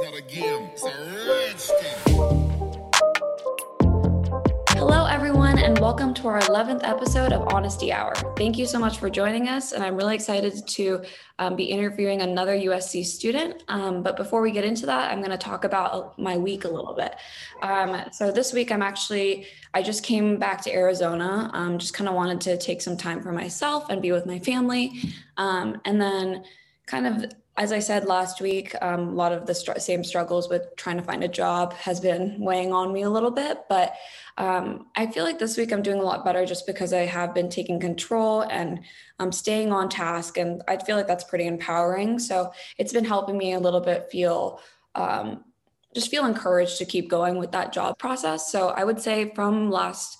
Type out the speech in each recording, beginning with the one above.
not a game, it's a rich. Hello, everyone, and welcome to our 11th episode of Honesty Hour. Thank you so much for joining us, and I'm really excited to um, be interviewing another USC student. Um, but before we get into that, I'm going to talk about my week a little bit. Um, so this week, I'm actually I just came back to Arizona. Um, just kind of wanted to take some time for myself and be with my family, um, and then kind of as I said last week, um, a lot of the str- same struggles with trying to find a job has been weighing on me a little bit. But um, I feel like this week I'm doing a lot better just because I have been taking control and I'm staying on task. And I feel like that's pretty empowering. So it's been helping me a little bit feel. Um, just feel encouraged to keep going with that job process. So I would say from last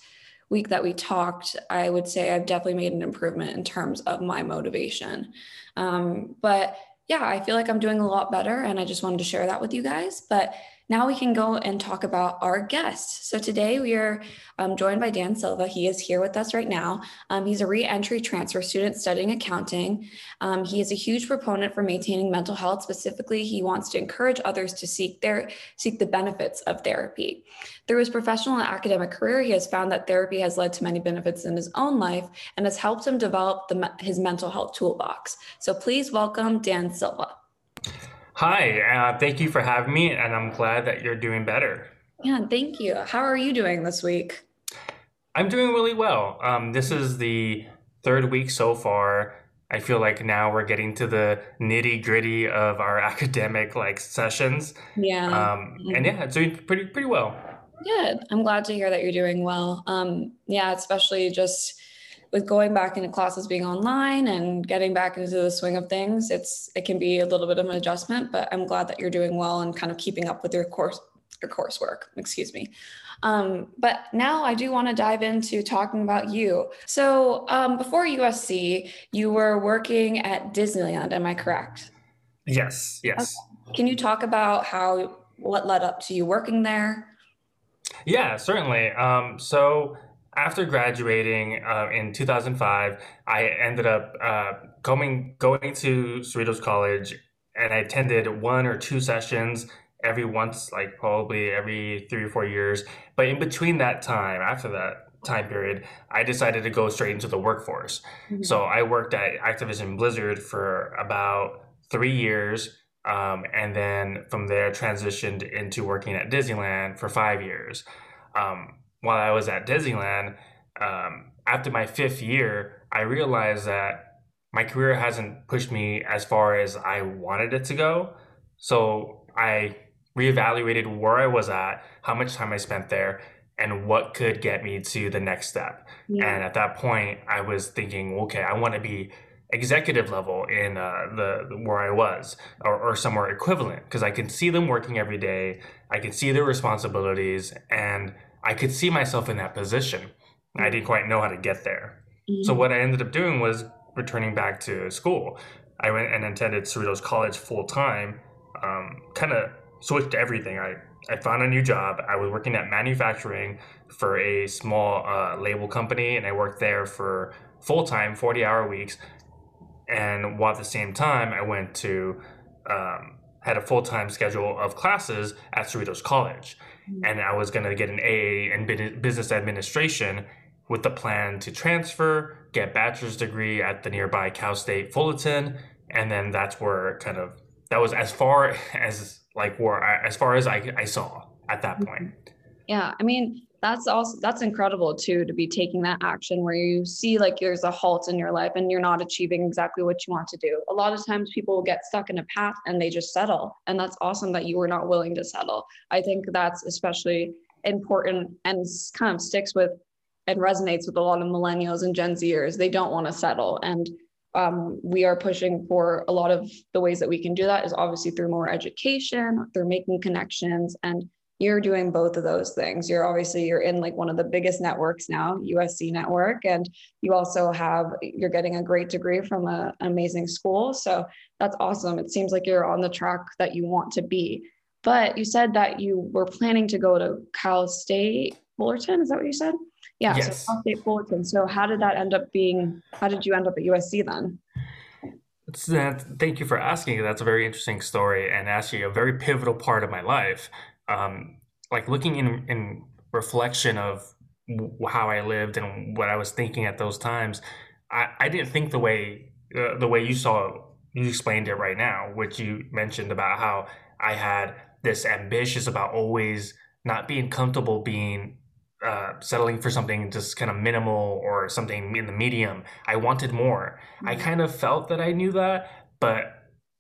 week that we talked, I would say I've definitely made an improvement in terms of my motivation. Um, but yeah, I feel like I'm doing a lot better and I just wanted to share that with you guys. But now we can go and talk about our guest. So today we are um, joined by Dan Silva. He is here with us right now. Um, he's a re-entry transfer student studying accounting. Um, he is a huge proponent for maintaining mental health. Specifically, he wants to encourage others to seek their seek the benefits of therapy. Through his professional and academic career, he has found that therapy has led to many benefits in his own life and has helped him develop the, his mental health toolbox. So please welcome Dan Silva. Hi, uh, thank you for having me, and I'm glad that you're doing better. Yeah, thank you. How are you doing this week? I'm doing really well. Um, this is the third week so far. I feel like now we're getting to the nitty gritty of our academic like sessions. Yeah. Um, and yeah, it's doing pretty pretty well. Good. I'm glad to hear that you're doing well. Um, yeah, especially just with going back into classes being online and getting back into the swing of things, it's it can be a little bit of an adjustment, but I'm glad that you're doing well and kind of keeping up with your course your coursework, excuse me. Um, but now I do want to dive into talking about you. So um, before USC, you were working at Disneyland, am I correct? Yes, yes. Okay. Can you talk about how what led up to you working there? Yeah, certainly. Um, so after graduating uh, in 2005, I ended up uh, going going to Cerritos College, and I attended one or two sessions every once, like probably every three or four years. But in between that time, after that time period, I decided to go straight into the workforce. Mm-hmm. So I worked at Activision Blizzard for about three years. Um, and then from there transitioned into working at Disneyland for five years. Um, while I was at Disneyland, um, after my fifth year, I realized that my career hasn't pushed me as far as I wanted it to go. So I reevaluated where I was at, how much time I spent there, and what could get me to the next step. Yeah. And at that point, I was thinking, okay, I want to be executive level in uh, the where I was or, or somewhere equivalent because I can see them working every day. I can see their responsibilities and I could see myself in that position. I didn't quite know how to get there. Mm-hmm. So what I ended up doing was returning back to school. I went and attended Cerritos College full time. Um, kind of switched everything. I I found a new job. I was working at manufacturing for a small uh, label company, and I worked there for full time, forty hour weeks. And while at the same time, I went to um, had a full time schedule of classes at Cerritos College and I was going to get an AA in business administration with the plan to transfer, get bachelor's degree at the nearby Cal State Fullerton, and then that's where kind of that was as far as like where as far as I, I saw at that point. Mm-hmm. Yeah, I mean, that's also that's incredible too to be taking that action where you see like there's a halt in your life and you're not achieving exactly what you want to do. A lot of times people will get stuck in a path and they just settle and that's awesome that you were not willing to settle. I think that's especially important and kind of sticks with and resonates with a lot of millennials and gen zers. They don't want to settle and um, we are pushing for a lot of the ways that we can do that is obviously through more education through making connections and you're doing both of those things. You're obviously you're in like one of the biggest networks now usc network and you also have you're getting a great degree from a, an amazing school. So that's awesome. It seems like you're on the track that you want to be. But you said that you were planning to go to cal state fullerton. Is that what you said? Yeah yes. so cal state fullerton. So how did that end up being how did you end up at usc then? Uh, thank you for asking. That's a very interesting story and actually a very pivotal part of my life. Um, like looking in, in reflection of how I lived and what I was thinking at those times, I, I didn't think the way uh, the way you saw you explained it right now, which you mentioned about how I had this ambitious about always not being comfortable being uh, settling for something just kind of minimal or something in the medium. I wanted more. Mm-hmm. I kind of felt that I knew that, but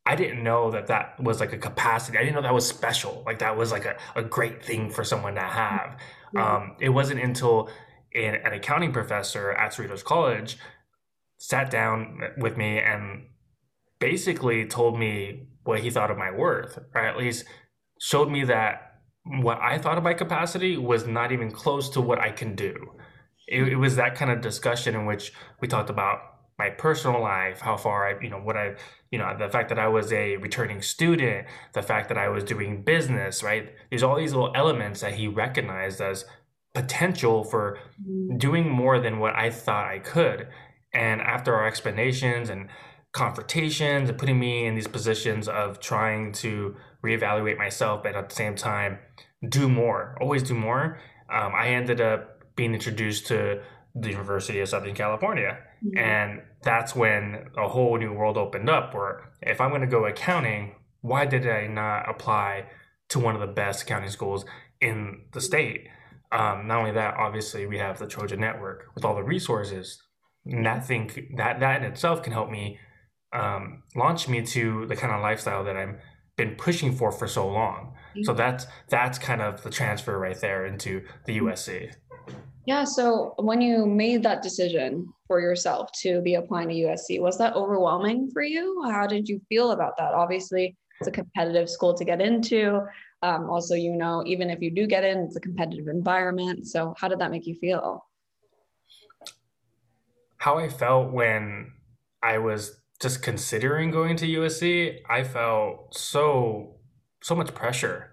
I didn't know that that was like a capacity. I didn't know that was special. Like that was like a, a great thing for someone to have. Um, it wasn't until an, an accounting professor at Cerritos College sat down with me and basically told me what he thought of my worth, or at least showed me that what I thought of my capacity was not even close to what I can do. It, it, was that kind of discussion in which we talked about my personal life, how far I, you know, what I, you know, the fact that I was a returning student, the fact that I was doing business, right? There's all these little elements that he recognized as potential for mm. doing more than what I thought I could. And after our explanations and confrontations and putting me in these positions of trying to reevaluate myself, but at the same time, do more, always do more. Um, I ended up being introduced to the University of Southern California. Mm-hmm. And that's when a whole new world opened up where if I'm going to go accounting, why did I not apply to one of the best accounting schools in the state? Um, not only that, obviously, we have the Trojan Network with all the resources. And that thing, that, that in itself can help me um, launch me to the kind of lifestyle that I'm been pushing for for so long. Mm-hmm. So that's that's kind of the transfer right there into the USC. Yeah. So when you made that decision for yourself to be applying to USC, was that overwhelming for you? How did you feel about that? Obviously, it's a competitive school to get into. Um, also, you know, even if you do get in, it's a competitive environment. So, how did that make you feel? How I felt when I was just considering going to USC, I felt so so much pressure.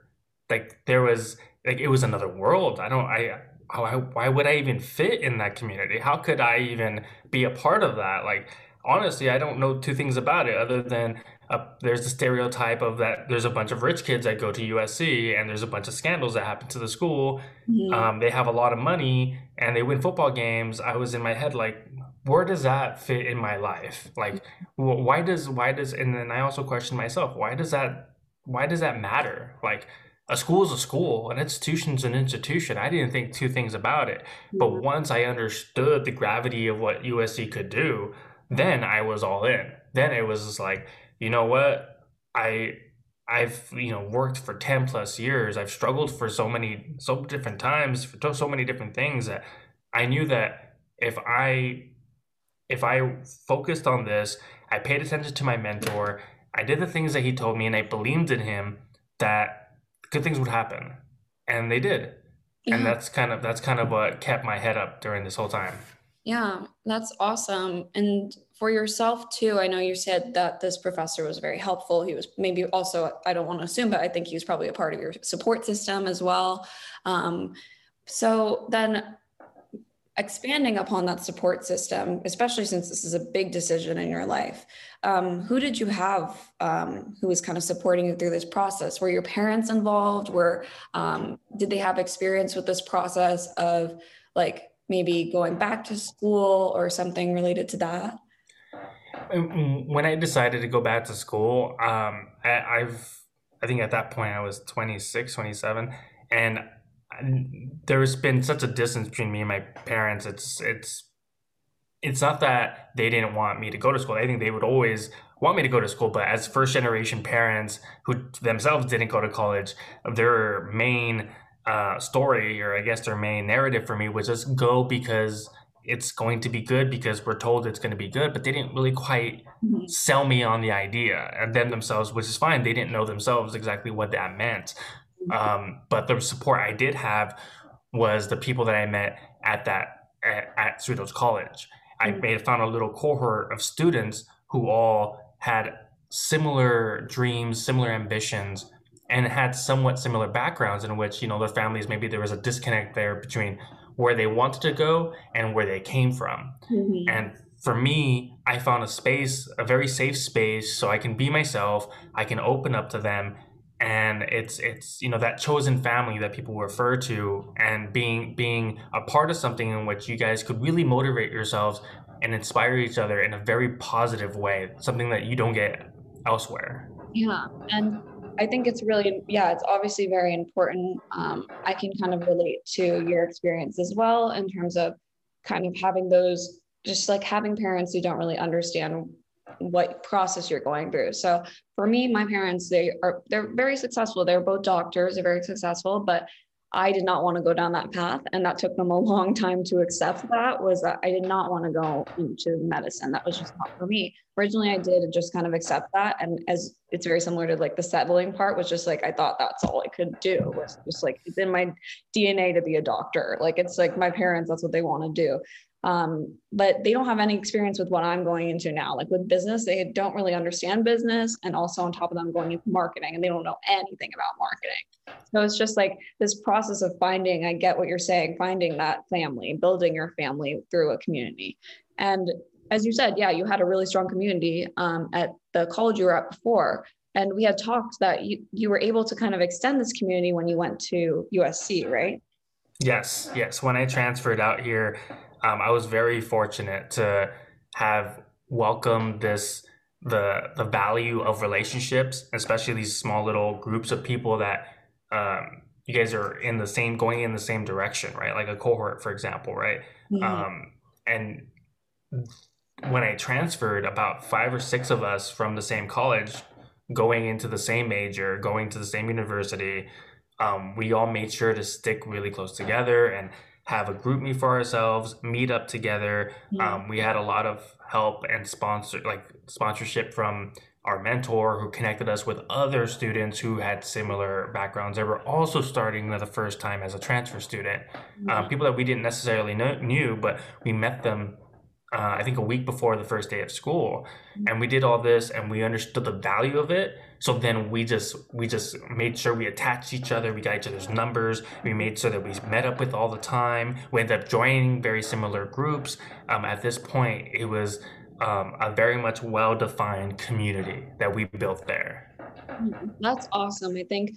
Like there was like it was another world. I don't I how, why would I even fit in that community? How could I even be a part of that? Like honestly, I don't know two things about it other than uh, there's the stereotype of that there's a bunch of rich kids that go to USC and there's a bunch of scandals that happen to the school. Mm-hmm. Um, they have a lot of money and they win football games. I was in my head like, where does that fit in my life like why does why does and then i also question myself why does that why does that matter like a school is a school an institution is an institution. I didn't think two things about it. But once i understood the gravity of what usc could do then i was all in. Then it was just like you know what? I I've you know worked for 10 plus years. I've struggled for so many so different times for so many different things that I knew that if I if I focused on this, I paid attention to my mentor, I did the things that he told me, and I believed in him that good things would happen, and they did. Yeah. And that's kind of that's kind of what kept my head up during this whole time. Yeah, that's awesome. And for yourself too, I know you said that this professor was very helpful. He was maybe also, I don't want to assume, but I think he was probably a part of your support system as well. Um, so then expanding upon that support system, especially since this is a big decision in your life, um, who did you have um, who was kind of supporting you through this process? Were your parents involved? Were um, did they have experience with this process of like maybe going back to school or something related to that? When I decided to go back to school, um, I, I've I think at that point I was 26, 27, and there's been such a distance between me and my parents. It's it's it's not that they didn't want me to go to school. I think they would always want me to go to school, but as first generation parents who themselves didn't go to college, their main uh, story, or I guess their main narrative for me, was just go because it's going to be good because we're told it's going to be good, but they didn't really quite mm-hmm. sell me on the idea and them themselves, which is fine. They didn't know themselves exactly what that meant. Um, but the support I did have was the people that I met at that at, at Cerritos College. I mm. made found a little cohort of students who all had similar dreams, similar ambitions, and had somewhat similar backgrounds in which you know their families maybe there was a disconnect there between where they wanted to go and where they came from. Mm-hmm. And for me, I found a space, a very safe space, so I can be myself. I can open up to them, and it's it's you know that chosen family that people refer to, and being being a part of something in which you guys could really motivate yourselves and inspire each other in a very positive way, something that you don't get elsewhere. Yeah, and I think it's really, yeah, it's obviously very important. Um, I can kind of relate to your experience as well in terms of kind of having those, just like having parents who don't really understand what process you're going through. So for me, my parents, they are, they're very successful. They're both doctors, they're very successful, but I did not want to go down that path. And that took them a long time to accept that was that I did not want to go into medicine. That was just not for me. Originally I did just kind of accept that. And as it's very similar to like the settling part was just like, I thought that's all I could do was just like, it's in my DNA to be a doctor. Like it's like my parents, that's what they want to do. Um, but they don't have any experience with what I'm going into now. Like with business, they don't really understand business. And also on top of them going into marketing and they don't know anything about marketing. So it's just like this process of finding, I get what you're saying, finding that family, building your family through a community. And as you said, yeah, you had a really strong community um, at the college you were at before. And we had talked that you, you were able to kind of extend this community when you went to USC, right? Yes, yes. When I transferred out here, um, I was very fortunate to have welcomed this the the value of relationships, especially these small little groups of people that um, you guys are in the same going in the same direction, right? Like a cohort, for example, right? Um, and when I transferred, about five or six of us from the same college, going into the same major, going to the same university, um, we all made sure to stick really close together and have a GroupMe for ourselves, meet up together. Yeah. Um, we had a lot of help and sponsor like sponsorship from our mentor who connected us with other students who had similar backgrounds. They were also starting the first time as a transfer student. Yeah. Um, people that we didn't necessarily know, knew, but we met them uh, I think a week before the first day of school, mm-hmm. and we did all this and we understood the value of it. So then we just we just made sure we attached each other. We got each other's numbers. We made sure that we met up with all the time. We ended up joining very similar groups. Um, at this point, it was um, a very much well defined community that we built there. That's awesome. I think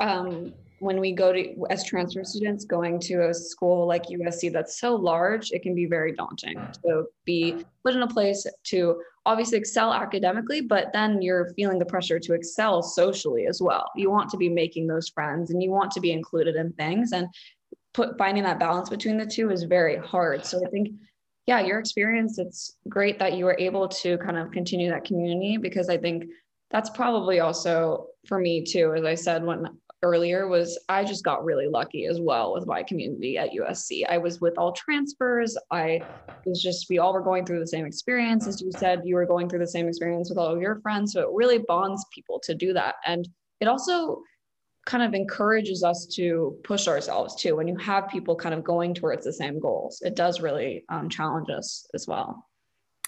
um, when we go to as transfer students going to a school like USC that's so large, it can be very daunting mm. to be mm. put in a place to obviously excel academically, but then you're feeling the pressure to excel socially as well. You want to be making those friends and you want to be included in things and put finding that balance between the two is very hard. So I think yeah, your experience it's great that you were able to kind of continue that community because I think that's probably also for me too as I said when earlier was I just got really lucky as well with my community at USC. I was with all transfers. I was just, we all were going through the same experience. As you said, you were going through the same experience with all of your friends. So it really bonds people to do that. And it also kind of encourages us to push ourselves too. When you have people kind of going towards the same goals, it does really um, challenge us as well.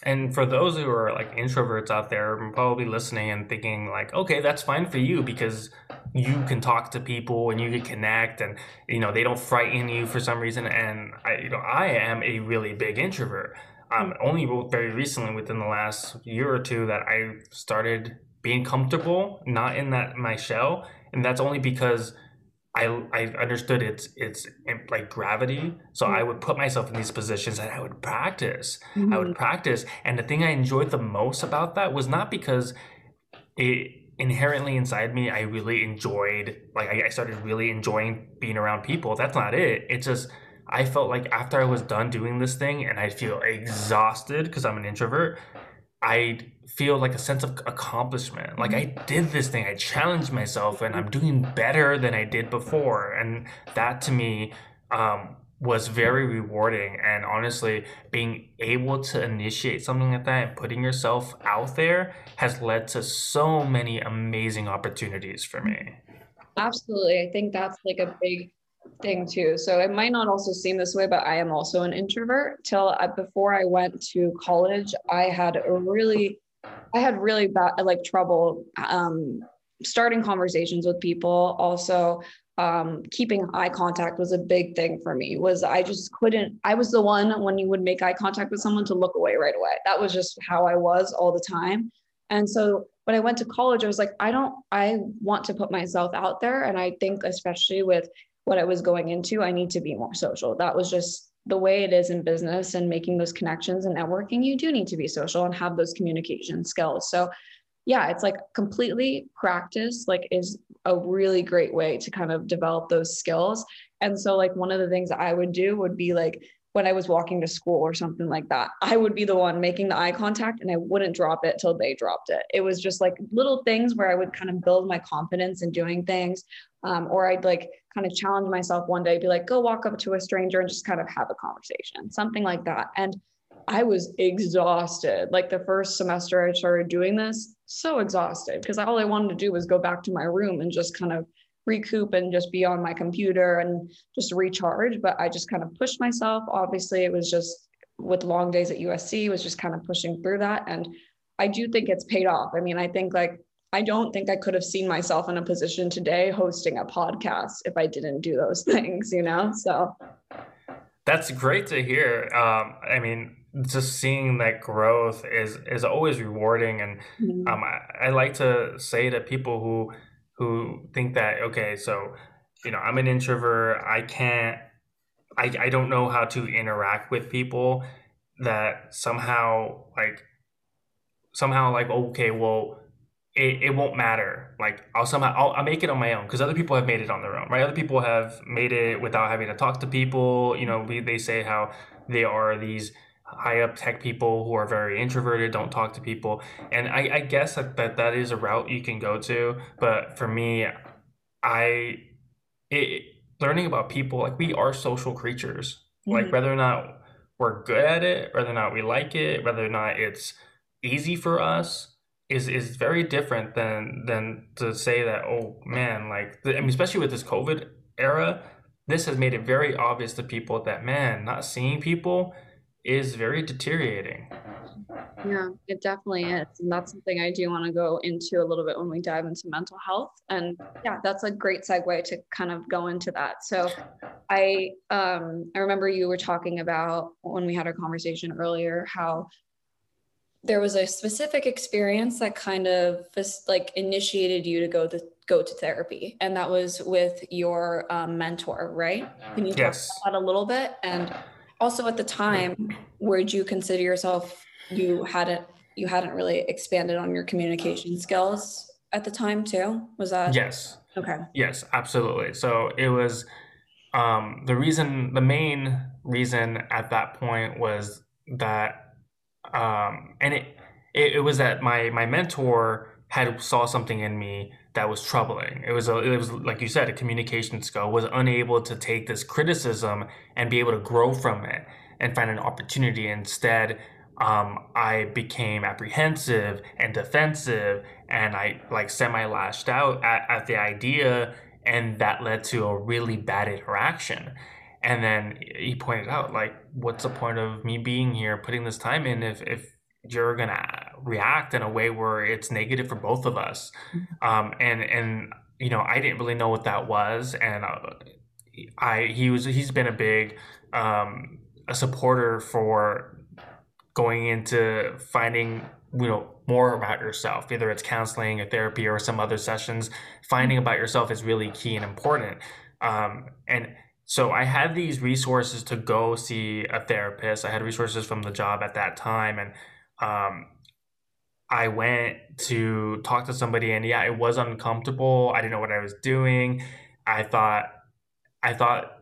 And for those who are like introverts out there, probably listening and thinking like, okay, that's fine for you because you can talk to people and you can connect, and you know they don't frighten you for some reason. And I, you know, I am a really big introvert. Um, only very recently, within the last year or two, that I started being comfortable, not in that my shell, and that's only because I, I understood it's it's like gravity. So I would put myself in these positions and I would practice. Mm-hmm. I would mm-hmm. practice. And the thing I enjoyed the most about that was not because it inherently inside me I really enjoyed like I, I started really enjoying being around people. That's not it. It's just I felt like after I was done doing this thing and I feel exhausted because I'm an introvert, I feel like a sense of accomplishment. Like I did this thing, I challenged myself, and I'm doing better than I did before. And that to me um, was very rewarding. And honestly, being able to initiate something like that and putting yourself out there has led to so many amazing opportunities for me. Absolutely. I think that's like a big thing too. So it might not also seem this way, but I am also an introvert. Till I, before I went to college, I had a really, I had really bad like trouble um, starting conversations with people. Also, um, keeping eye contact was a big thing for me was i just couldn't i was the one when you would make eye contact with someone to look away right away that was just how i was all the time and so when i went to college i was like i don't i want to put myself out there and i think especially with what i was going into i need to be more social that was just the way it is in business and making those connections and networking you do need to be social and have those communication skills so yeah, it's like completely practice, like, is a really great way to kind of develop those skills. And so, like, one of the things I would do would be like, when I was walking to school or something like that, I would be the one making the eye contact and I wouldn't drop it till they dropped it. It was just like little things where I would kind of build my confidence in doing things. Um, or I'd like kind of challenge myself one day, be like, go walk up to a stranger and just kind of have a conversation, something like that. And I was exhausted. Like the first semester I started doing this, so exhausted because all I wanted to do was go back to my room and just kind of recoup and just be on my computer and just recharge. But I just kind of pushed myself. Obviously, it was just with long days at USC, was just kind of pushing through that. And I do think it's paid off. I mean, I think like I don't think I could have seen myself in a position today hosting a podcast if I didn't do those things, you know? So that's great to hear. Um, I mean, just seeing that growth is is always rewarding and mm-hmm. um, I, I, like to say to people who who think that okay so you know i'm an introvert i can't i, I don't know how to interact with people that somehow like somehow like okay well it, it won't matter like i'll somehow I'll, I'll make it on my own because other people have made it on their own right other people have made it without having to talk to people you know we, they say how they are these high up tech people who are very introverted, don't talk to people. And I, I guess that, that that is a route you can go to. But for me, I it, learning about people like we are social creatures. Mm-hmm. Like whether or not we're good at it, whether or not we like it, whether or not it's easy for us is is very different than than to say that oh man like I mean especially with this COVID era this has made it very obvious to people that man not seeing people is very deteriorating. Yeah, it definitely is. And that's something I do want to go into a little bit when we dive into mental health. And yeah, that's a great segue to kind of go into that. So I um I remember you were talking about when we had our conversation earlier how there was a specific experience that kind of just like initiated you to go to go to therapy and that was with your um, mentor right? Can you talk about that a little bit? And also at the time would you consider yourself you hadn't you hadn't really expanded on your communication skills at the time too? Was that yes. Okay. Yes absolutely. So it was um, the reason the main reason at that point was that um, and it, it it was that my my mentor had saw something in me that was troubling. It was a, it was like you said, a communication skill. Was unable to take this criticism and be able to grow from it and find an opportunity. Instead, um, I became apprehensive and defensive, and I like semi lashed out at, at the idea, and that led to a really bad interaction. And then he pointed out, like, what's the point of me being here, putting this time in, if if you're gonna react in a way where it's negative for both of us? Mm-hmm. um, and and you know i didn't really know what that was. And uh, i he was he's been a big um, a supporter for going into finding you know more about yourself either it's counseling or therapy or some other sessions. Finding about yourself is really key and important. Um, and so I had these resources to go see a therapist. I had resources from the job at that time, and um, I went to talk to somebody, and yeah, it was uncomfortable. I didn't know what I was doing. I thought, I thought,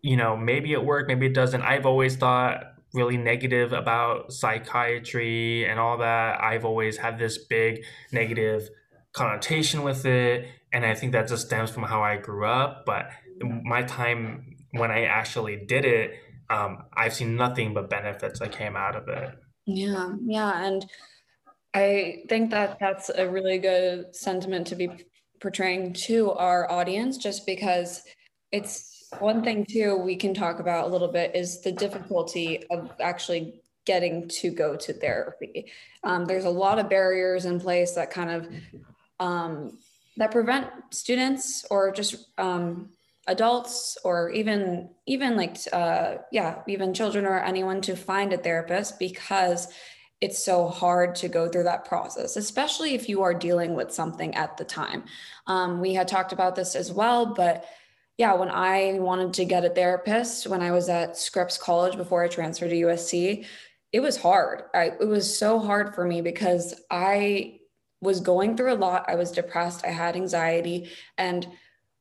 you know, maybe it worked, maybe it doesn't. I've always thought really negative about psychiatry and all that. I've always had this big negative connotation with it. And I think that just stems from how I grew up. But my time when I actually did it, um, I've seen nothing but benefits that came out of it. Yeah, yeah. And I think that that's a really good sentiment to be portraying to our audience, just because it's one thing, too, we can talk about a little bit is the difficulty of actually getting to go to therapy. Um, there's a lot of barriers in place that kind of um, that prevent students or just um, adults or even even like uh, yeah even children or anyone to find a therapist because it's so hard to go through that process especially if you are dealing with something at the time. Um, we had talked about this as well but yeah when i wanted to get a therapist when i was at scripps college before i transferred to usc it was hard. I, it was so hard for me because i was going through a lot. I was depressed. I had anxiety. And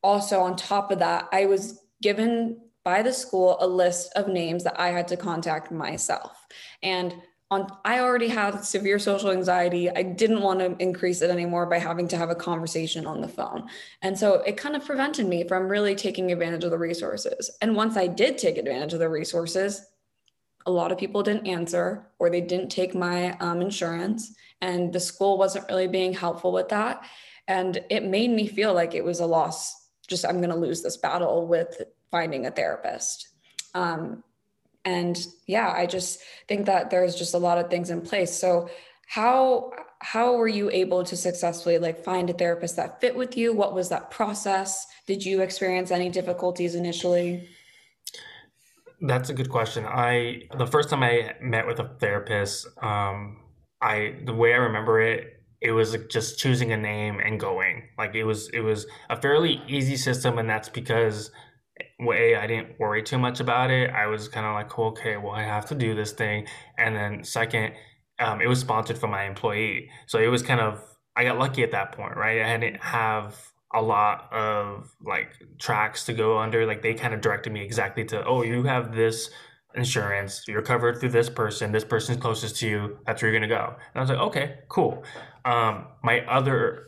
also on top of that, I was given by the school a list of names that I had to contact myself. And on I already had severe social anxiety. I didn't want to increase it anymore by having to have a conversation on the phone. And so it kind of prevented me from really taking advantage of the resources. And once I did take advantage of the resources, a lot of people didn't answer or they didn't take my um, insurance and the school wasn't really being helpful with that and it made me feel like it was a loss just I'm going to lose this battle with finding a therapist. Um, and yeah, I just think that there's just a lot of things in place. So how how were you able to successfully like find a therapist that fit with you? What was that process? Did you experience any difficulties initially? That's a good question. I the first time I met with a therapist, um, I the way I remember it it was just choosing a name and going. Like it was it was a fairly easy system, and that's because way I didn't worry too much about it. I was kind of like, okay, well, I have to do this thing, and then second, um, it was sponsored from my employee, so it was kind of I got lucky at that point, right? I didn't have a lot of like tracks to go under. Like they kind of directed me exactly to, oh, you have this insurance. You're covered through this person. This person's closest to you. That's where you're gonna go. And I was like, okay, cool. Um, my other,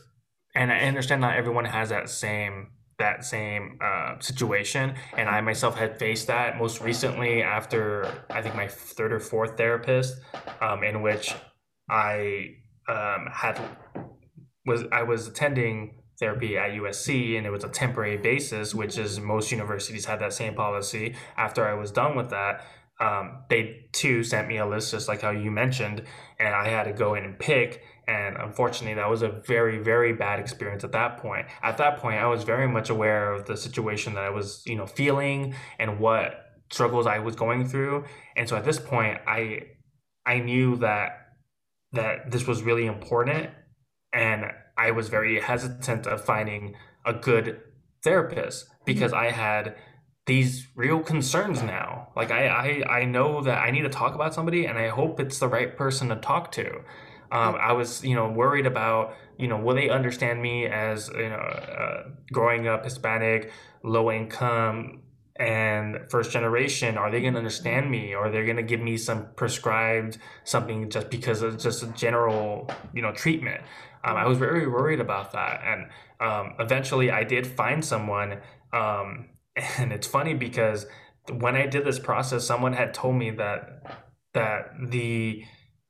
and I understand not everyone has that same that same uh, situation, and I myself had faced that most recently after I think my third or fourth therapist, um, in which I um, had was I was attending therapy at USC and it was a temporary basis, which is most universities had that same policy. After I was done with that, um, they too sent me a list just like how you mentioned, and I had to go in and pick. And unfortunately, that was a very, very bad experience at that point. At that point, I was very much aware of the situation that I was, you know, feeling and what struggles I was going through. And so at this point, I I knew that that this was really important, and I was very hesitant of finding a good therapist because I had these real concerns now. Like I, I, I know that I need to talk about somebody, and I hope it's the right person to talk to. Um, I was, you know, worried about, you know, will they understand me as, you know, uh, growing up Hispanic, low income, and first generation? Are they going to understand me, or are they going to give me some prescribed something just because of just a general, you know, treatment? Um, I was very worried about that, and um, eventually I did find someone. Um, and it's funny because when I did this process, someone had told me that that the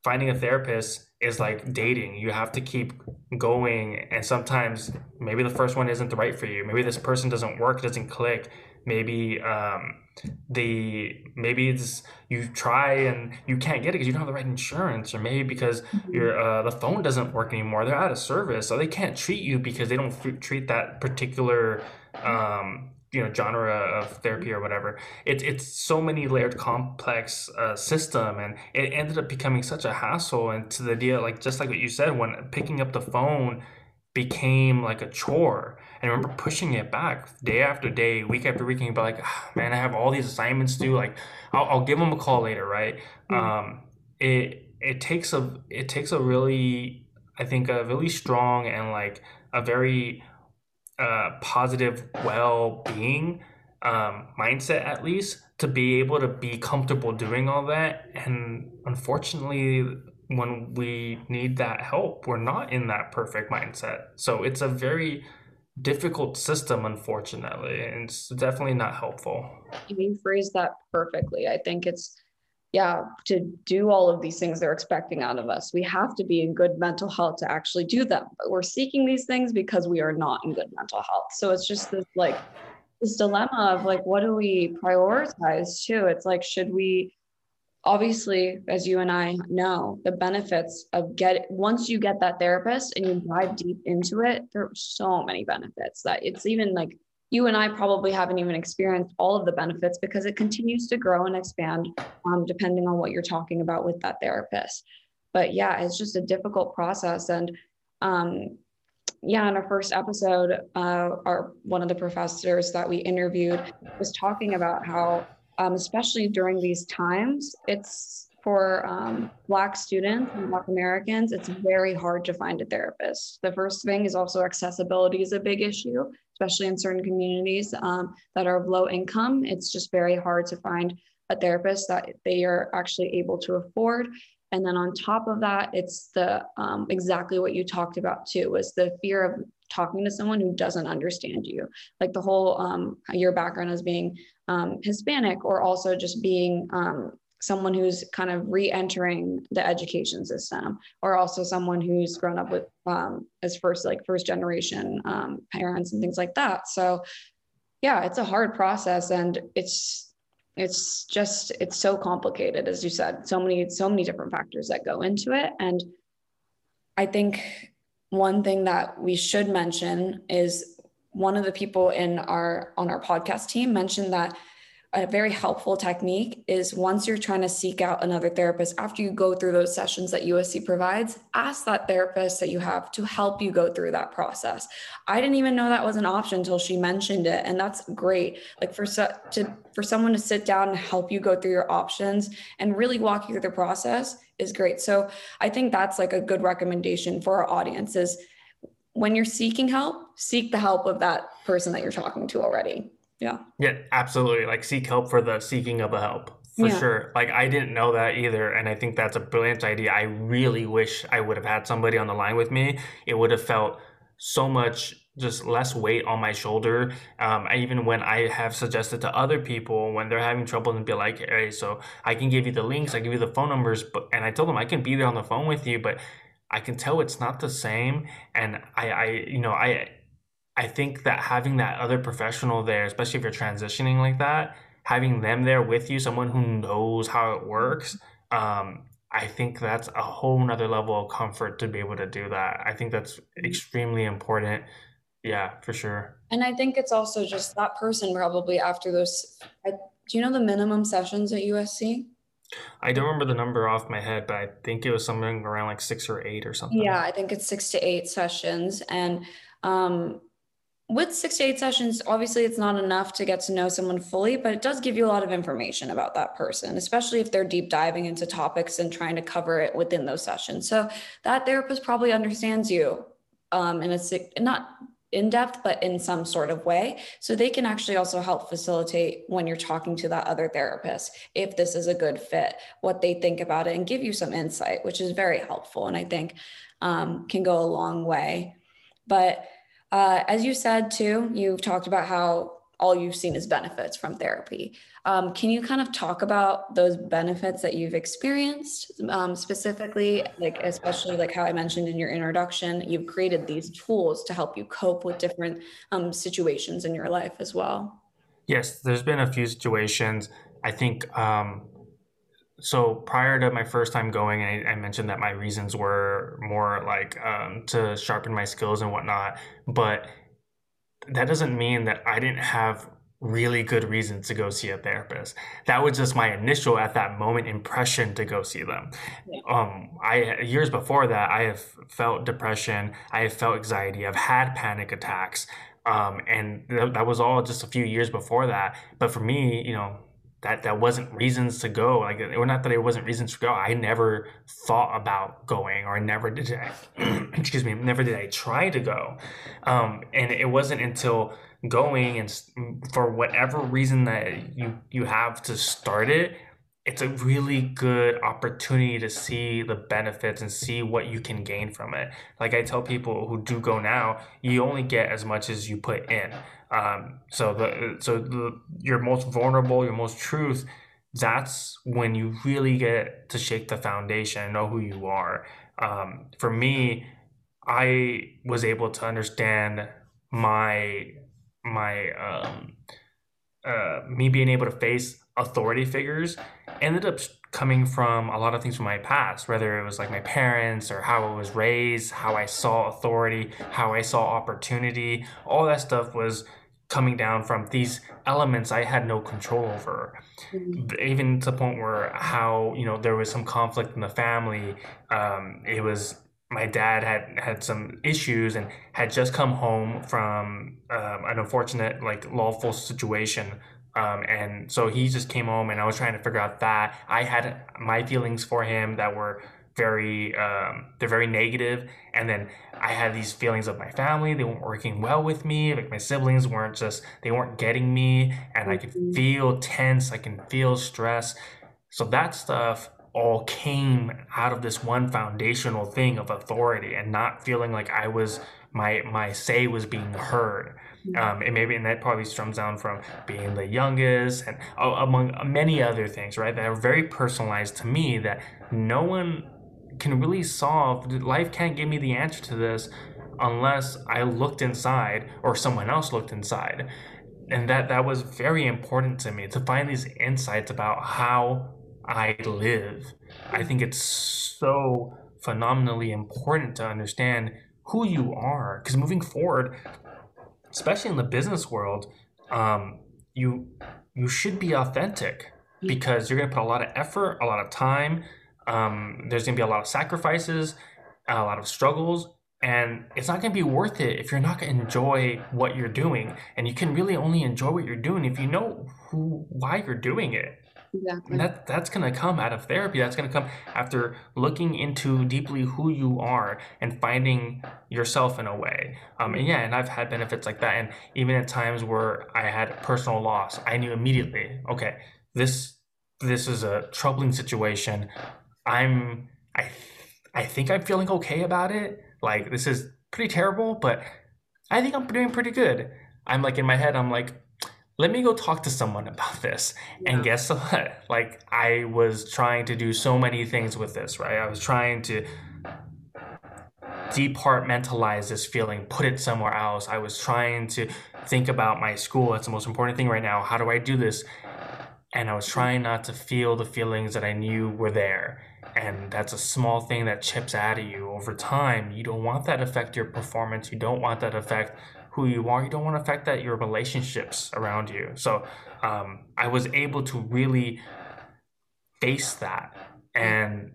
finding a therapist is like dating. You have to keep going, and sometimes maybe the first one isn't the right for you. Maybe this person doesn't work, doesn't click. Maybe um, the maybe it's you try and you can't get it because you don't have the right insurance, or maybe because mm-hmm. your uh, the phone doesn't work anymore. They're out of service, so they can't treat you because they don't f- treat that particular um, you know genre of therapy or whatever it's it's so many layered complex uh, system and it ended up becoming such a hassle. And to the idea like just like what you said when picking up the phone became like a chore. And I remember pushing it back day after day week after week and be like oh, man I have all these assignments due like I'll, I'll give them a call later right? Mm-hmm. um it it takes a it takes a really I think a really strong and like a very positive well-being um, mindset at least to be able to be comfortable doing all that. And unfortunately when we need that help we're not in that perfect mindset. So it's a very difficult system unfortunately and it's definitely not helpful. You phrased that perfectly. I think it's yeah, to do all of these things they're expecting out of us. We have to be in good mental health to actually do them. But we're seeking these things because we are not in good mental health. So it's just this like this dilemma of like, what do we prioritize too? It's like, should we obviously, as you and I know, the benefits of get once you get that therapist and you dive deep into it, there are so many benefits that it's even like you and I probably haven't even experienced all of the benefits because it continues to grow and expand um, depending on what you're talking about with that therapist. But yeah, it's just a difficult process. And um, yeah, in our first episode, uh, our one of the professors that we interviewed was talking about how, um, especially during these times, it's for um, Black students and Black Americans, it's very hard to find a therapist. The first thing is also accessibility is a big issue, especially in certain communities um, that are of low income. It's just very hard to find a therapist that they are actually able to afford. And then on top of that, it's the um, exactly what you talked about too was the fear of talking to someone who doesn't understand you, like the whole um, your background as being um, Hispanic or also just being um, someone who's kind of re-entering the education system or also someone who's grown up with um, as first like first generation um, parents and things like that. So yeah it's a hard process and it's it's just it's so complicated as you said. So many so many different factors that go into it. And i think one thing that we should mention is one of the people in our on our podcast team mentioned that a very helpful technique is once you're trying to seek out another therapist after you go through those sessions that USC provides, ask that therapist that you have to help you go through that process. I didn't even know that was an option until she mentioned it, and that's great. Like for so, to for someone to sit down and help you go through your options and really walk you through the process is great. So I think that's like a good recommendation for our audience is when you're seeking help, seek the help of that person that you're talking to already. Yeah. Yeah, absolutely. Like seek help for the seeking of the help. For yeah. sure. Like I didn't know that either. And I think that's a brilliant idea. I really wish I would have had somebody on the line with me. It would have felt so much just less weight on my shoulder. Um, I, even when I have suggested to other people when they're having trouble and be like, hey, so I can give you the links, I give you the phone numbers, but and I told them I can be there on the phone with you, but I can tell it's not the same. And I, I, you know, I I think that having that other professional there, especially if you're transitioning like that, having them there with you, someone who knows how it works, um, I think that's a whole nother level of comfort to be able to do that. I think that's extremely important. Yeah, for sure. And I think it's also just that person probably after those. I, do you know the minimum sessions at USC? I don't remember the number off my head, but I think it was something around like six or eight or something. Yeah, I think it's six to eight sessions. And um, with six to eight sessions, obviously it's not enough to get to know someone fully, but it does give you a lot of information about that person, especially if they're deep diving into topics and trying to cover it within those sessions. So that therapist probably understands you um, in a not in depth, but in some sort of way. So they can actually also help facilitate when you're talking to that other therapist if this is a good fit, what they think about it, and give you some insight, which is very helpful and I think um, can go a long way. But uh, as you said too, you've talked about how all you've seen is benefits from therapy. Um, can you kind of talk about those benefits that you've experienced um, specifically, like especially like how I mentioned in your introduction, you've created these tools to help you cope with different um, situations in your life as well. Yes, there's been a few situations. I think um, so prior to my first time going, I, I, mentioned that my reasons were more like um, to sharpen my skills and whatnot. But that doesn't mean that I didn't have really good reasons to go see a therapist. That was just my initial at that moment impression to go see them. Yeah. Um, I years before that, I have felt depression. I have felt anxiety. I've had panic attacks. Um, and th- that was all just a few years before that. But for me, you know, that that wasn't reasons to go like or not that it wasn't reasons to go i never thought about going or I never did I, excuse me never did i try to go. Um, and it wasn't until going and for whatever reason that you you have to start it it's a really good opportunity to see the benefits and see what you can gain from it like i tell people who do go now you only get as much as you put in um, so the so the, your most vulnerable, your most truth, that's when you really get to shake the foundation, and know who you are. Um, for me, I was able to understand my my um, uh, me being able to face authority figures ended up coming from a lot of things from my past, whether it was like my parents or how I was raised, how I saw authority, how I saw opportunity. All that stuff was coming down from these elements I had no control over. Mm-hmm. Even to the point where how you know there was some conflict in the family. Um, it was my dad had had some issues and had just come home from um, an unfortunate like lawful situation um, and so he just came home and i was trying to figure out that. I had my feelings for him that were very um, they're very negative. And then i had these feelings of my family. They weren't working well with me. Like my siblings weren't just they weren't getting me. And i could mm-hmm. feel tense. I can feel stress. So that stuff all came out of this one foundational thing of authority and not feeling like I was my my say was being heard. Mm-hmm. Um, and maybe and that probably stems down from being the youngest and uh, among many other things, right? That are very personalized to me that no one can really solve. Life can't give me the answer to this unless I looked inside or someone else looked inside. And that that was very important to me to find these insights about how I live. I think it's so phenomenally important to understand who you are because moving forward, especially in the business world, um, you you should be authentic because you're going to put a lot of effort, a lot of time. Um, there's going to be a lot of sacrifices, a lot of struggles, and it's not going to be worth it if you're not going to enjoy what you're doing. And you can really only enjoy what you're doing if you know who why you're doing it. Exactly. And that that's to come out of therapy. That's going to come after looking into deeply who you are and finding yourself in a way. Um, and yeah, and I've had benefits like that. And even at times where I had personal loss, I knew immediately, okay, this this is a troubling situation. I'm I I think I'm feeling okay about it. Like this is pretty terrible, but I think I'm doing pretty good. I'm like in my head, I'm like, let me go talk to someone about this. Yeah. And guess what? Like, I was trying to do so many things with this, right? I was trying to departmentalize this feeling, put it somewhere else. I was trying to think about my school. That's the most important thing right now. How do I do this? And I was trying not to feel the feelings that I knew were there. And that's a small thing that chips out of you over time. You don't want that affect your performance. You don't want that affect who you are. You don't want to affect that your relationships around you. So um, I was able to really face that and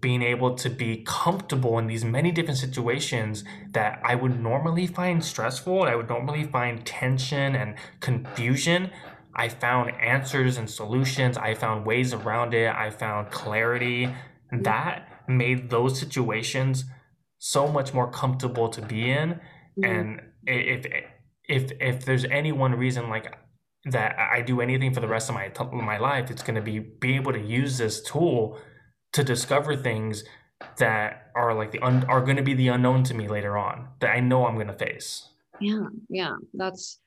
being able to be comfortable in these many different situations that I would normally find stressful, and I would normally find tension and confusion. I found answers and solutions. I found ways around it. I found clarity. That made those situations so much more comfortable to be in. Mm-hmm. And if if if there's any one reason like that I do anything for the rest of my my life, it's going to be be able to use this tool to discover things that are like the un, are going to be the unknown to me later on that I know I'm going to face. Yeah, yeah, that's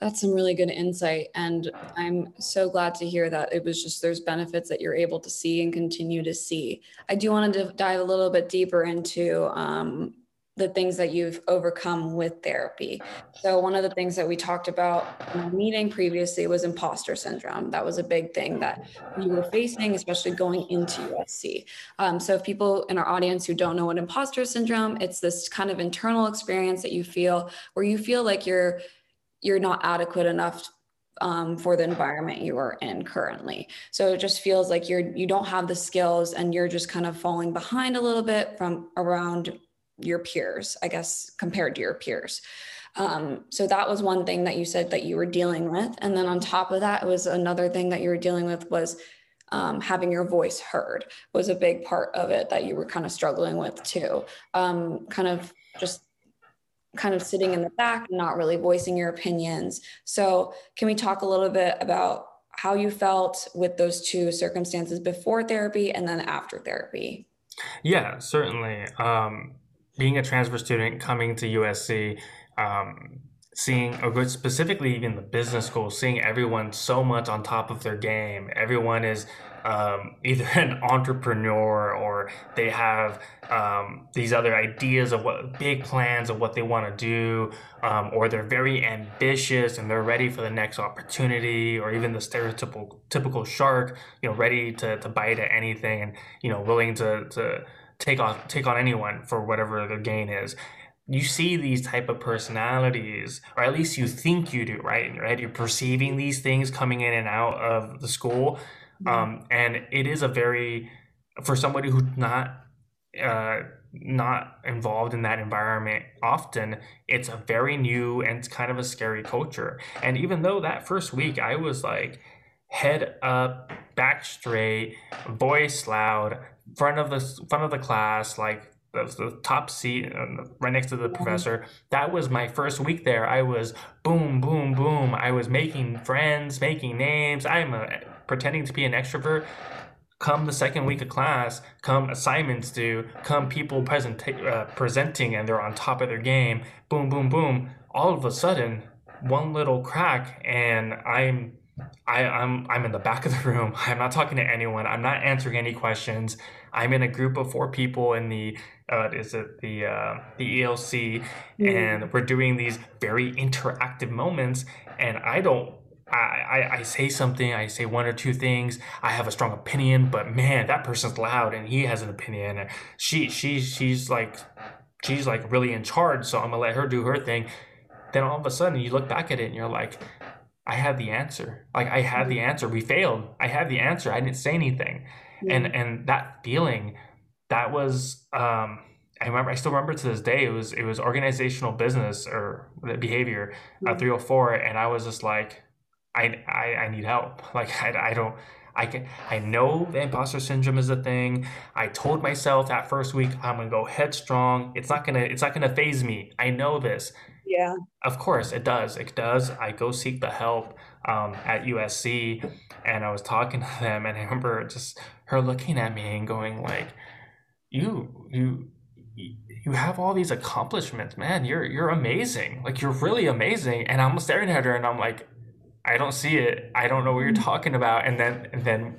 that's some really good insight, and I'm so glad to hear that it was just there's benefits that you're able to see and continue to see. I do want to dive a little bit deeper into um, the things that you've overcome with therapy. So, one of the things that we talked about in our meeting previously was imposter syndrome. That was a big thing that you were facing, especially going into USC. Um, so, if people in our audience who don't know what imposter syndrome, it's this kind of internal experience that you feel where you feel like you're you're not adequate enough um, for the environment you are in currently. So it just feels like you're you don't have the skills and you're just kind of falling behind a little bit from around your peers, I guess, compared to your peers. Um, so that was one thing that you said that you were dealing with. And then on top of that, it was another thing that you were dealing with was um, having your voice heard was a big part of it that you were kind of struggling with too. Um, kind of just kind of sitting in the back not really voicing your opinions. So can we talk a little bit about how you felt with those two circumstances before therapy and then after therapy? Yeah, certainly. Um, being a transfer student coming to USC, um, seeing a good, specifically even the business school, seeing everyone so much on top of their game. Everyone is um, either an entrepreneur or they have um, these other ideas of what big plans of what they want to do, um, or they're very ambitious and they're ready for the next opportunity, or even the stereotypical typical shark, you know, ready to, to bite at anything and you know willing to to take on take on anyone for whatever their gain is. You see these type of personalities or at least you think you do right? Right? You're perceiving these things coming in and out of the school. Um, and it is a very for somebody who's not uh, not involved in that environment often it's a very new and it's kind of a scary culture. And even though that first week i was like head up back straight voice loud front of the front of the class like the, the top seat right next to the professor. That was my first week there. I was boom, boom, boom. I was making friends, making names. I'm a, pretending to be an extrovert. Come the second week of class, come assignments due, come people present uh, presenting and they're on top of their game. Boom, boom, boom. All of a sudden, one little crack and I'm I, I'm I'm in the back of the room. I'm not talking to anyone. I'm not answering any questions. I'm in a group of four people in the uh, is it the uh, the ELC, mm-hmm. and we're doing these very interactive moments. And I don't. I, I, I say something, I say one or two things, I have a strong opinion, but man, that person's loud and he has an opinion. And she she she's like she's like really in charge, so I'm gonna let her do her thing. Then all of a sudden you look back at it and you're like, I had the answer. Like I had the mm-hmm. answer. We failed. I had the answer. I didn't say anything and and that feeling that was um I remember I still remember to this day it was it was organizational business or behavior uh, 304 and I was just like I, I I need help like I, I don't I can I know the imposter syndrome is a thing. I told myself that first week I'm gonna go headstrong. It's not gonna it's not gonna phase me. I know this. Yeah. Of course it does. It does. I go seek the help um, at USC and I was talking to them and I remember just her looking at me and going like, "You, you, you have all these accomplishments, man. You're you're amazing. Like you're really amazing." And I'm staring at her and I'm like, "I don't see it. I don't know what you're mm-hmm. talking about." And then and then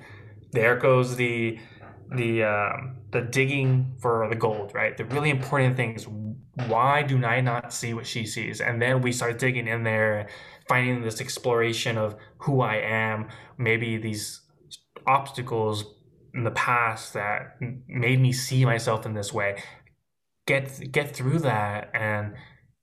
there goes the the um, the digging for the gold, right? The really important thing is why do I not see what she sees? And then we start digging in there, finding this exploration of who I am, maybe these obstacles in the past that made me see myself in this way. Get get through that, and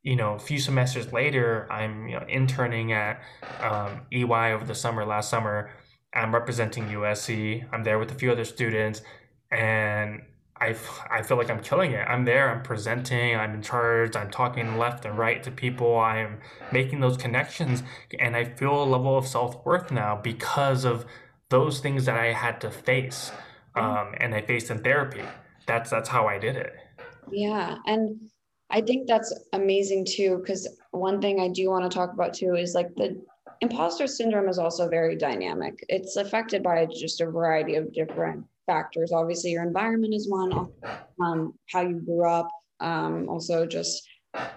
you know, a few semesters later, I'm you know, interning at um, EY over the summer. Last summer, I'm representing USC. I'm there with a few other students, and I, I feel like I'm killing it. I'm there, I'm presenting, I'm in charge, I'm talking left and right to people, I'm making those connections, and I feel a level of self worth now because of those things that I had to face, um, and I faced in therapy. That's that's how I did it. Yeah, and I think that's amazing too, because one thing I do want to talk about too is like the imposter syndrome is also very dynamic. It's affected by just a variety of different factors. Obviously, your environment is one, um, how you grew up, um, also just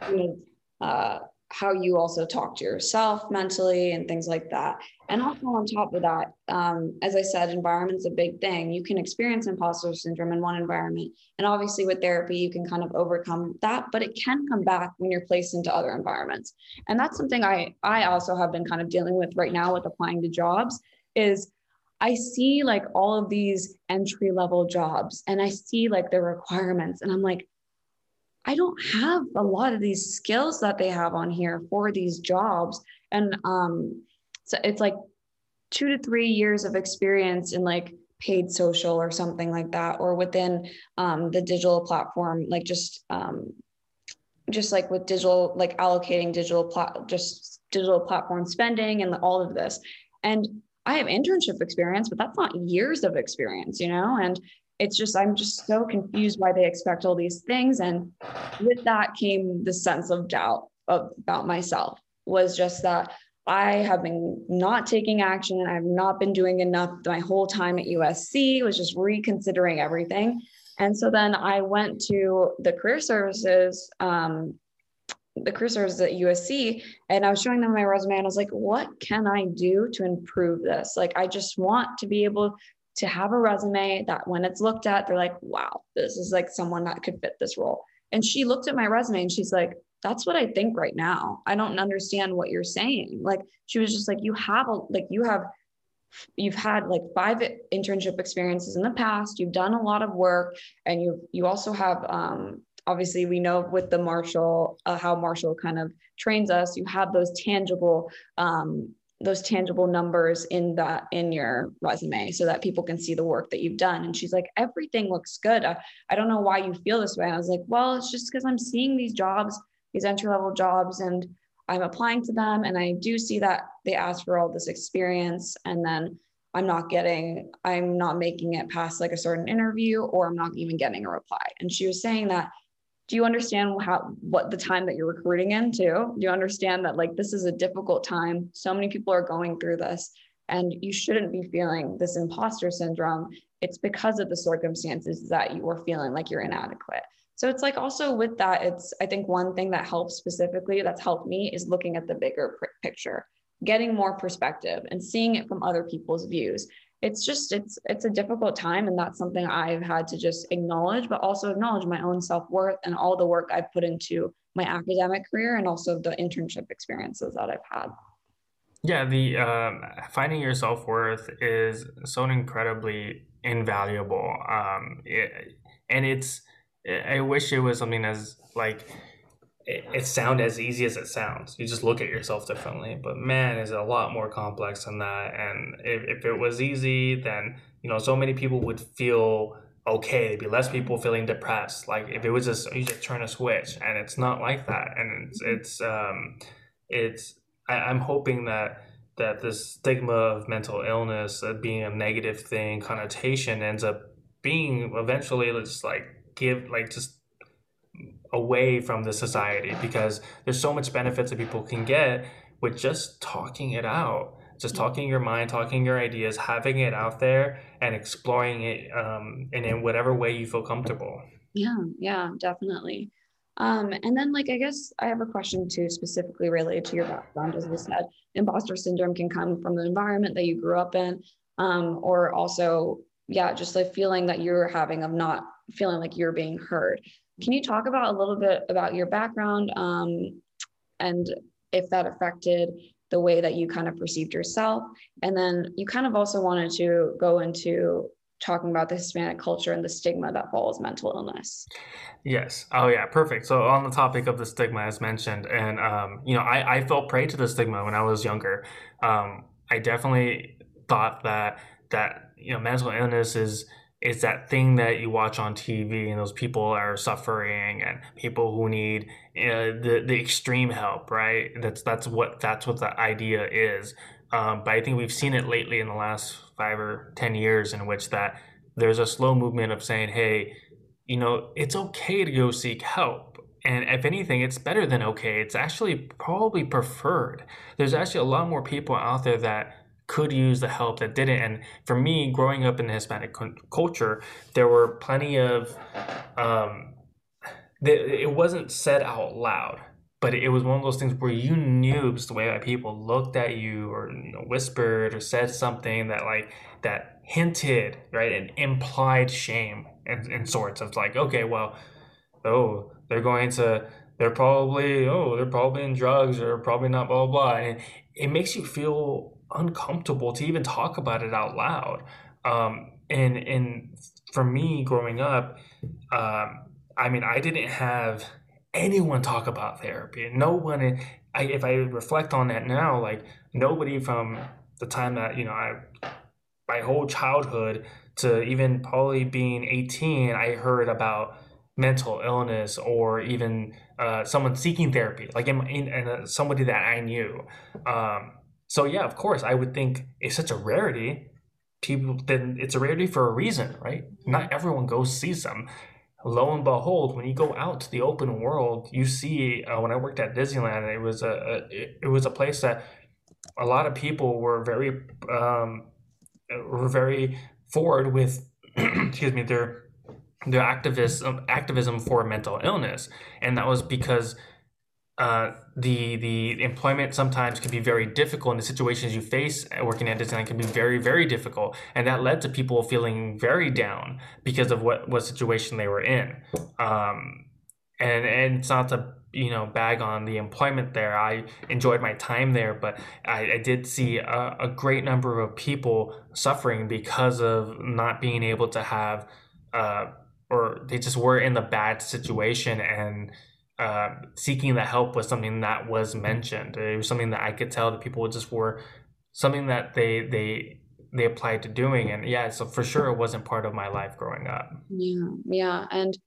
you know, uh, how you also talk to yourself mentally and things like that. And also on top of that, um, as I said, environment's a big thing. You can experience imposter syndrome in one environment, and obviously with therapy, you can kind of overcome that. But it can come back when you're placed into other environments, and that's something I I also have been kind of dealing with right now with applying to jobs. Is I see like all of these entry level jobs and I see like the requirements and I'm like, I don't have a lot of these skills that they have on here for these jobs. And um, so it's like two to three years of experience in like paid social or something like that, or within um, the digital platform, like just um, just like with digital, like allocating digital plat, just digital platform spending and all of this. And I have internship experience, but that's not years of experience, you know? And it's just, I'm just so confused why they expect all these things. And with that came the sense of doubt of, about myself was just that I have been not taking action. I've not been doing enough my whole time at USC, was just reconsidering everything. And so then I went to the career services um, the services at USC and I was showing them my resume and I was like, what can I do to improve this? Like, I just want to be able to have a resume that when it's looked at, they're like, wow, this is like someone that could fit this role. And she looked at my resume and she's like, that's what I think right now. I don't understand what you're saying. Like she was just like, you have a like you have you've had like five internship experiences in the past. You've done a lot of work, and you you also have um, obviously we know with the Marshall uh, how Marshall kind of trains us. You have those tangible um, those tangible numbers in that in your resume so that people can see the work that you've done. And she's like everything looks good. I, I don't know why you feel this way. I was like well it's just because i'm seeing these jobs these entry level jobs and I'm applying to them and I do see that they ask for all this experience and then I'm not getting, I'm not making it past like a certain interview or I'm not even getting a reply. And she was saying that, do you understand how, what the time that you're recruiting into? Do you understand that like this is a difficult time? So many people are going through this and you shouldn't be feeling this imposter syndrome. It's because of the circumstances that you are feeling like you're inadequate. So it's like also with that, it's I think one thing that helps specifically that's helped me is looking at the bigger picture, getting more perspective and seeing it from other people's views. It's just it's it's a difficult time and that's something I've had to just acknowledge, but also acknowledge my own self-worth and all the work I've put into my academic career and also the internship experiences that I've had. Yeah, the um, finding your self worth is so incredibly invaluable, um, it, and it's I wish it was something as like it, it sound as easy as it sounds. You just look at yourself differently, but man, is a lot more complex than that. And if, if it was easy, then you know, so many people would feel okay. There'd be less people feeling depressed. Like if it was just you just turn a switch, and it's not like that. And it's it's um, it's I, I'm hoping that that this stigma of mental illness uh, being a negative thing connotation ends up being eventually just like give like just away from the society because there's so much benefits that people can get with just talking it out just talking your mind talking your ideas having it out there and exploring it um, and in whatever way you feel comfortable. Yeah yeah definitely. Um, and then like i guess i have a question too specifically related to your background as we said. Imposter syndrome can come from the environment that you grew up in um, or also yeah just like feeling that you're having of not feeling like you're being heard. Can you talk about a little bit about your background um, and if that affected the way that you kind of perceived yourself? And then you kind of also wanted to go into talking about the Hispanic culture and the stigma that follows mental illness. Yes. Oh, yeah. Perfect. So on the topic of the stigma, as mentioned, and um, you know, I, I fell prey to the stigma when I was younger. Um, I definitely thought that that you know mental illness is it's that thing that you watch on TV and those people are suffering and people who need uh, the the extreme help, right? That's that's what that's what the idea is. Um, but I think we've seen it lately in the last five or ten years, in which that there's a slow movement of saying, hey, you know, it's okay to go seek help. And if anything, it's better than okay. It's actually probably preferred. There's actually a lot more people out there that could use the help that didn't. And for me, growing up in the Hispanic culture, there were plenty of, um, it wasn't said out loud, but it was one of those things where you knew just the way that people looked at you or you know, whispered or said something that like that hinted right and implied shame and, and sorts of like okay well oh they're going to they're probably oh they're probably in drugs or probably not blah blah blah and it makes you feel uncomfortable to even talk about it out loud. Um, and and for me growing up, um, I mean, I didn't have anyone talk about therapy. No one. I, if I reflect on that now, like nobody from the time that you know I, my whole childhood to even probably being 18, I heard about mental illness or even uh, someone seeking therapy, like in, in, in somebody that I knew. Um, so yeah, of course, I would think it's such a rarity. People then it's a rarity for a reason, right? Not everyone goes sees them. Lo and behold, when you go out to the open world, you see. Uh, when I worked at Disneyland, it was a, a it, it was a place that a lot of people were very um, were very forward with. excuse me, their their activism activism for mental illness, and that was because uh, the the employment sometimes can be very difficult, and the situations you face working at Disneyland can be very very difficult, and that led to people feeling very down because of what what situation they were in. Um, and and it's not to you know bag on the employment there. I enjoyed my time there, but I, I did see a, a great number of people suffering because of not being able to have. Uh, or they just were in the bad situation and uh, seeking the help was something that was mentioned. It was something that I could tell that people just were something that they they they applied to doing, and yeah, so for sure it wasn't part of my life growing up. Yeah, yeah, and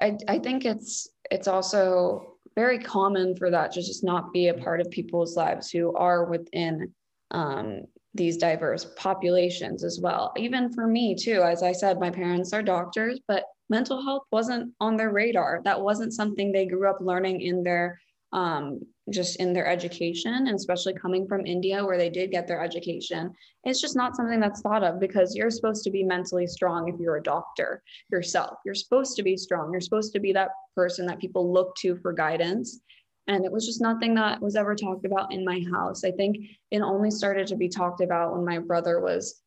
I I think it's it's also very common for that to just not be a part of people's lives who are within um, these diverse populations as well. Even for me too, as I said, my parents are doctors, but mental health wasn't on their radar. That wasn't something they grew up learning in their um, just in their education, and especially coming from India where they did get their education. It's just not something that's thought of because you're supposed to be mentally strong if you're a doctor yourself. You're supposed to be strong. You're supposed to be that person that people look to for guidance. And it was just nothing that was ever talked about in my house. I think it only started to be talked about when my brother was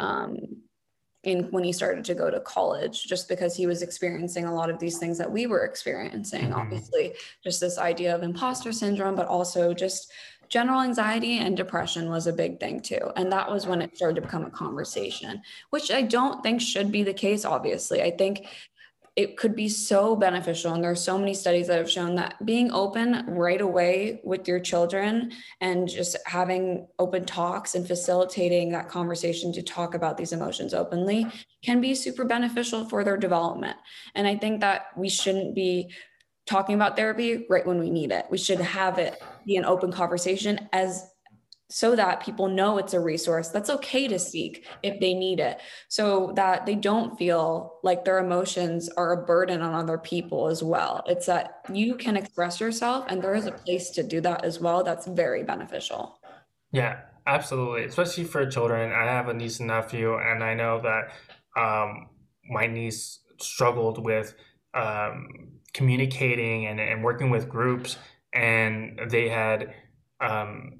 um, in when he started to go to college just because he was experiencing a lot of these things that we were experiencing mm-hmm. obviously just this idea of imposter syndrome but also just general anxiety and depression was a big thing too and that was when it started to become a conversation which i don't think should be the case obviously i think it could be so beneficial. And there are so many studies that have shown that being open right away with your children and just having open talks and facilitating that conversation to talk about these emotions openly can be super beneficial for their development. And I think that we shouldn't be talking about therapy right when we need it. We should have it be an open conversation as so that people know it's a resource that's okay to seek if they need it. So that they don't feel like their emotions are a burden on other people as well. It's that you can express yourself and there is a place to do that as well that's very beneficial. Yeah absolutely. Especially for children. I have a niece and nephew and i know that um, my niece struggled with um, communicating and, and working with groups and they had um,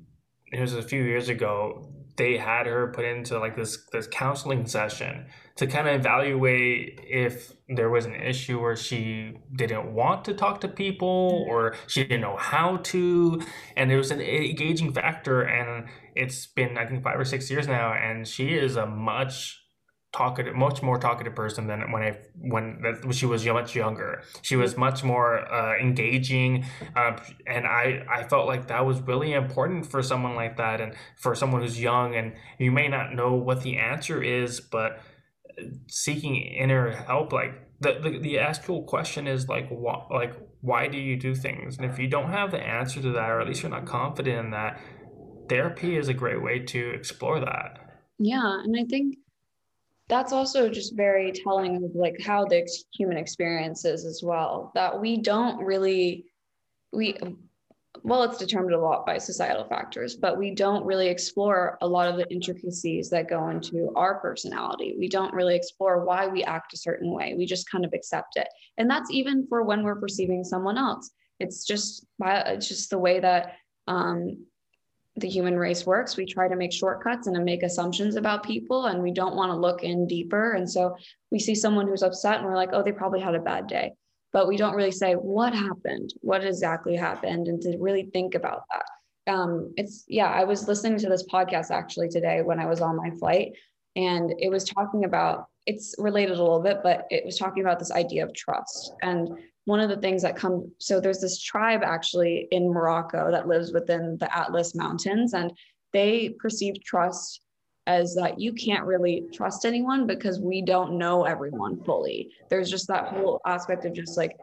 it was a few years ago they had her put into like this this counseling session to kind of evaluate if there was an issue where she didn't want to talk to people mm-hmm. or she didn't know how to. And it was an engaging factor and it's been i think five or six years now and she is a much talkative, much more talkative person than when I when she was much younger. She was much more uh, engaging, uh, and I I felt like that was really important for someone like that, and for someone who's young, and you may not know what the answer is, but seeking inner help, like the the, the actual question is like what like why do you do things, and if you don't have the answer to that, or at least you're not confident in that, therapy is a great way to explore that. Yeah, and I think that's also just very telling of like how the human experience is as well that we don't really we well it's determined a lot by societal factors but we don't really explore a lot of the intricacies that go into our personality. We don't really explore why we act a certain way. We just kind of accept it. And that's even for when we're perceiving someone else. It's just it's just the way that um, the human race works. We try to make shortcuts and to make assumptions about people, and we don't want to look in deeper. And so we see someone who's upset, and we're like, oh, they probably had a bad day. But we don't really say what happened, what exactly happened, and to really think about that. Um, it's yeah, I was listening to this podcast actually today when I was on my flight, and it was talking about it's related a little bit, but it was talking about this idea of trust. And one of the things that come so there's this tribe actually in Morocco that lives within the Atlas Mountains, and they perceive trust as that you can't really trust anyone because we don't know everyone fully. There's just that whole aspect of just like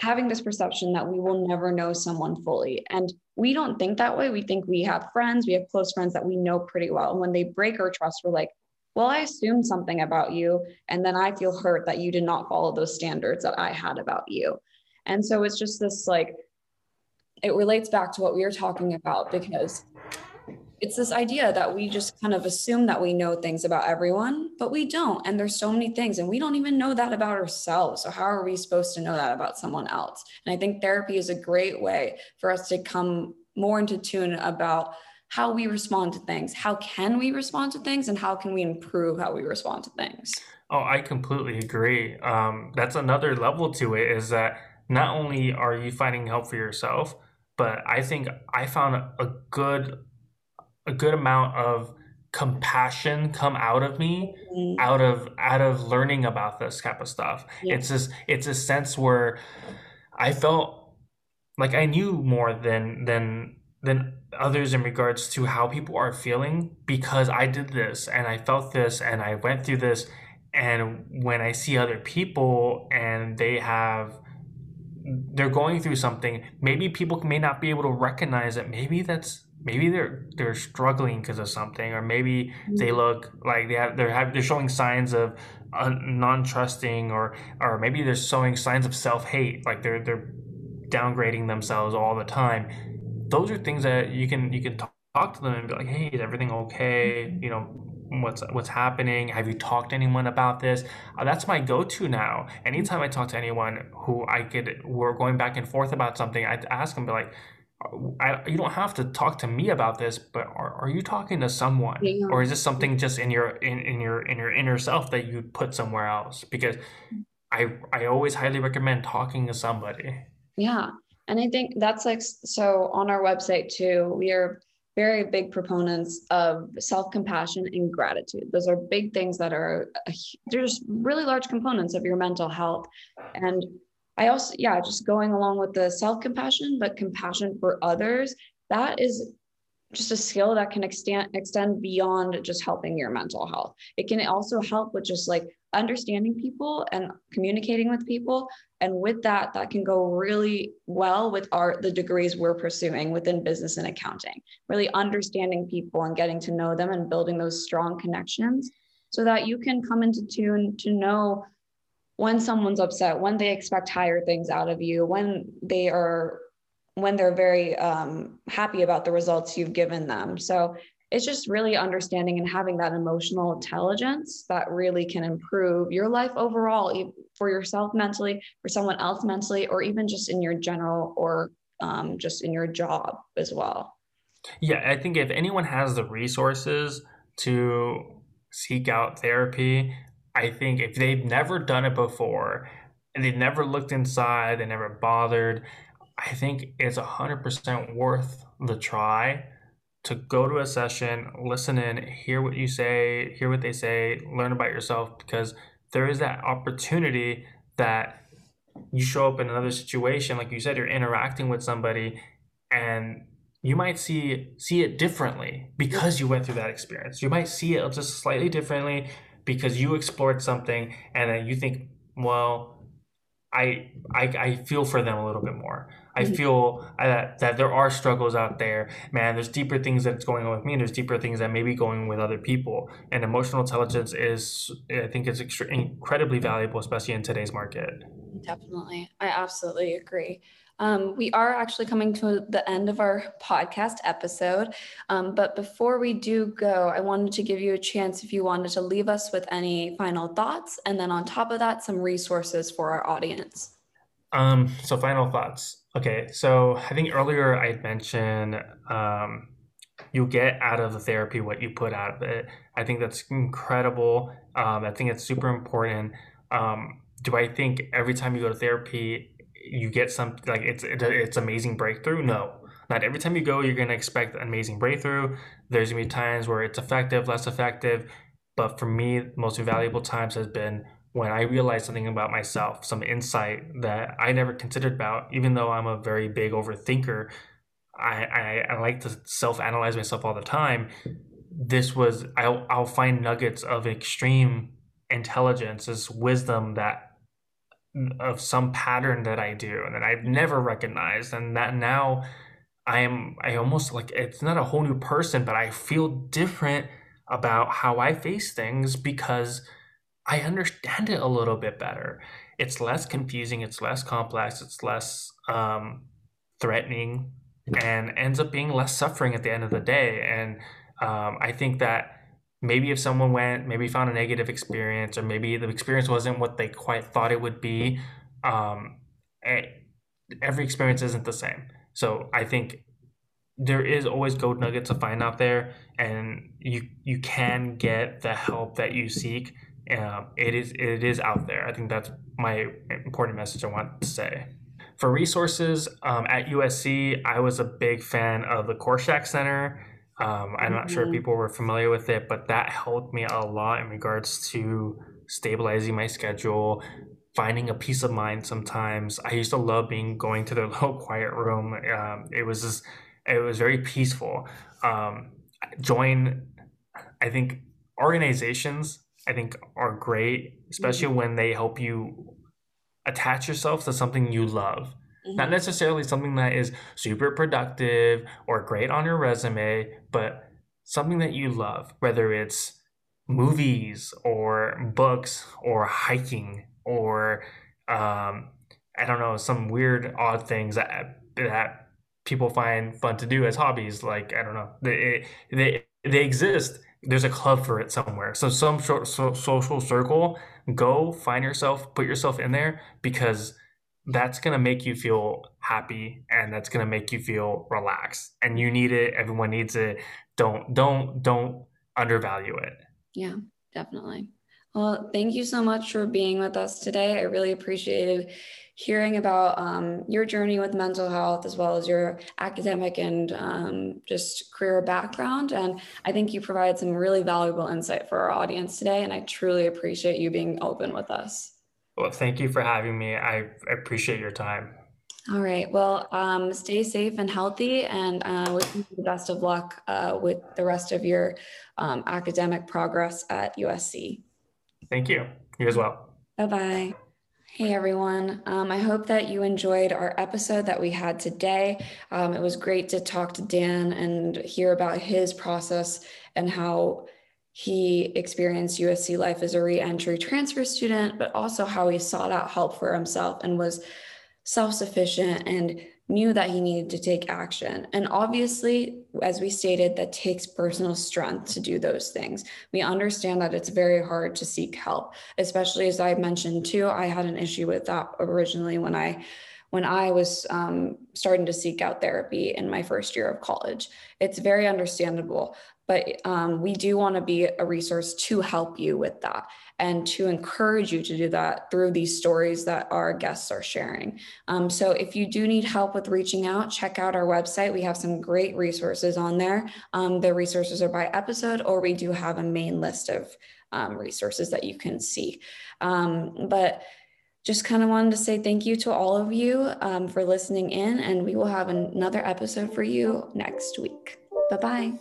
having this perception that we will never know someone fully. And we don't think that way. We think we have friends, we have close friends that we know pretty well. And when they break our trust, we're like, well, I assumed something about you. And then I feel hurt that you did not follow those standards that I had about you. And so it's just this like, it relates back to what we were talking about because it's this idea that we just kind of assume that we know things about everyone, but we don't. And there's so many things, and we don't even know that about ourselves. So, how are we supposed to know that about someone else? And I think therapy is a great way for us to come more into tune about how we respond to things. How can we respond to things, and how can we improve how we respond to things? Oh, I completely agree. Um, that's another level to it is that not only are you finding help for yourself, but I think I found a good a good amount of compassion come out of me mm-hmm. out of out of learning about this type of stuff yeah. it's just it's a sense where i felt like i knew more than than than others in regards to how people are feeling because i did this and i felt this and i went through this. And when i see other people and they have they're going through something maybe people may not be able to recognize it. Maybe that's maybe they're they're struggling because of something or maybe mm-hmm. they look like they have they're have, they're showing signs of uh, non-trusting or or maybe they're showing signs of self-hate like they're they're downgrading themselves all the time those are things that you can you can talk, talk to them and be like hey is everything okay mm-hmm. you know what's what's happening have you talked to anyone about this uh, that's my go-to now anytime i talk to anyone who i could we're going back and forth about something i ask them be like I, you don't have to talk to me about this, but are, are you talking to someone, yeah. or is this something just in your in, in your in your inner self that you put somewhere else? Because I I always highly recommend talking to somebody. Yeah, and I think that's like so on our website too. We are very big proponents of self compassion and gratitude. Those are big things that are they're just really large components of your mental health, and I also, yeah, just going along with the self compassion, but compassion for others, that is just a skill that can extend extend beyond just helping your mental health. It can also help with just like understanding people and communicating with people. And with that, that can go really well with our the degrees we're pursuing within business and accounting. Really understanding people and getting to know them and building those strong connections so that you can come into tune to know when someone's upset, when they expect higher things out of you, when they are when they're very um, happy about the results you've given them. So it's just really understanding and having that emotional intelligence that really can improve your life overall for yourself mentally, for someone else mentally, or even just in your general or um, just in your job as well. Yeah, I think if anyone has the resources to seek out therapy, I think if they've never done it before and they've never looked inside, they never bothered, I think it's 100% worth the try to go to a session, listen in, hear what you say, hear what they say, learn about yourself because there is that opportunity that you show up in another situation like you said you're interacting with somebody and you might see see it differently because you went through that experience. You might see it just slightly differently because you explored something and then you think, well, I, I, I feel for them a little bit more. I mm-hmm. feel that, that there are struggles out there. Man, there's deeper things that's going on with me, and there's deeper things that may be going with other people. And emotional intelligence is, I think, it's extre- incredibly valuable, especially in today's market. Definitely, I absolutely agree. Um, we are actually coming to the end of our podcast episode. Um, but before we do go, I wanted to give you a chance if you wanted to leave us with any final thoughts. And then on top of that, some resources for our audience. Um, so, final thoughts. Okay. So, I think earlier I mentioned um, you get out of the therapy what you put out of it. I think that's incredible. Um, I think it's super important. Um, do I think every time you go to therapy, you get some like it's it's amazing breakthrough. No, not every time you go you're gonna expect an amazing breakthrough. There's gonna be times where it's effective, less effective. But for me, most valuable times has been when I realized something about myself, some insight that I never considered about, even though I'm a very big overthinker. I, I, I like to self analyze myself all the time. This was, I'll, I'll find nuggets of extreme intelligence, this wisdom that of some pattern that I do and that I've never recognized and that now I am I almost like it's not a whole new person but I feel different about how I face things because I understand it a little bit better. It's less confusing, it's less complex, it's less um, threatening. and ends up being less suffering at the end of the day. And um, I think that maybe if someone went, maybe found a negative experience, or maybe the experience wasn't what they quite thought it would be, um, eh, every experience isn't the same. So I think there is always gold nuggets to find out there, and you you can get the help that you seek. Um, it is it is out there. I think that's my important message I want to say. For resources um, at USC, I was a big fan of the Kortschak Center. Um, I'm not sure if Mhm. people were familiar with it, but that helped me a lot in regards to stabilizing my schedule, finding a peace of mind. Sometimes I used to love being going to their little quiet room. Um, it was just, it was very peaceful. Um, join, I think organizations. I think are great, especially when they help you attach yourself to something you love not necessarily something that is super productive or great on your resume, but something that you love, whether it's movies or books or hiking or um, I don't know some weird odd things that that people find fun to do as hobbies. Like I don't know, they they they exist. There's a club for it somewhere. So some short so, social circle. Go find yourself, put yourself in there because that's going to make you feel happy and that's going to make you feel relaxed and you need it everyone needs it don't don't don't undervalue it Yeah, definitely. Well, thank you so much for being with us today. I really appreciated hearing about um, your journey with mental health as well as your academic and um, just career background. And I think you provide some really valuable insight for our audience today. And I truly appreciate you being open with us. well thank you for having me i appreciate your time All right. Well, um, stay safe and healthy, and uh, wish you the best of luck uh, with the rest of your um, academic progress at USC. thank you you as well Bye bye. Hey everyone. Um, I hope that you enjoyed our episode that we had today. Um, it was great to talk to Dan and hear about his process and how he experienced USC life as a re-entry transfer student, but also how he sought out help for himself and was self-sufficient and knew that he needed to take action. And obviously, as we stated, that takes personal strength to do those things. We understand that it's very hard to seek help, especially as I mentioned too. I had an issue with that originally when I when I was um, starting to seek out therapy in my first year of college. It's very understandable, but um, we do want to be a resource to help you with that and to encourage you to do that through these stories that our guests are sharing. Um, so if you do need help with reaching out, check out our website. We have some great resources on there. Um, the resources are by episode, or we do have a main list of um, resources that you can see. Um, but just kind of wanted to say thank you to all of you um, for listening in, and we will have another episode for you next week. Bye bye.